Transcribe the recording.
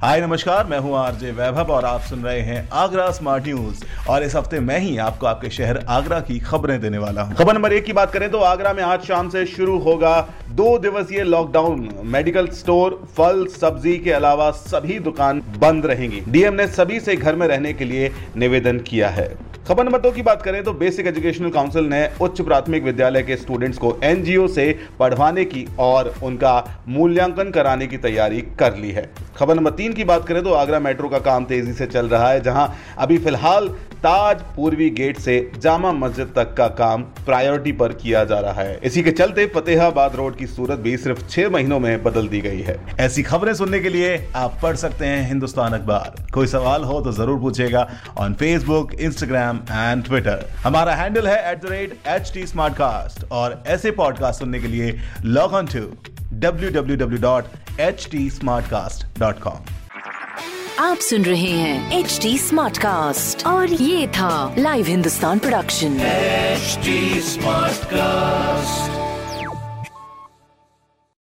हाय, नमस्कार, मैं हूँ आरजे वैभव और आप सुन रहे हैं आगरा स्मार्ट न्यूज़ और इस हफ़्ते मैं ही आपको आपके शहर आगरा की खबरें देने वाला हूँ। खबर नंबर एक की बात करें तो आगरा में आज शाम से शुरू होगा दो दिवसीय लॉकडाउन मेडिकल स्टोर फल, सब्ज़ी के अलावा सभी दुकान बंद रहेंगी। डीएम ने सभी से घर में रहने के लिए निवेदन किया है। खबर नंबर दो की बात करें तो बेसिक एजुकेशनल काउंसिल ने उच्च प्राथमिक विद्यालय के स्टूडेंट्स को एनजीओ से पढ़वाने की और उनका मूल्यांकन कराने की तैयारी कर ली है। खबर नंबर तीन की बात करें तो आगरा मेट्रो का काम तेज़ी से चल रहा है, जहाँ अभी फ़िलहाल ताज पूर्वी गेट से जामा मस्जिद तक का काम प्रायोरिटी पर किया जा रहा है। इसी के चलते फतेहाबाद रोड की सूरत भी सिर्फ़ छह महीनों में बदल दी गई है। ऐसी खबरें सुनने के लिए आप पढ़ सकते हैं हिंदुस्तान अखबार। कोई सवाल हो तो ज़रूर पूछेगा on Facebook Instagram and Twitter हमारा हैंडल है at the rate H T smartcast और ऐसे पॉडकास्ट सुनने के लिए log on to W W W dot H T आप सुन रहे हैं एच टी स्मार्ट कास्ट और ये था live Hindustan production H smart Smartcast.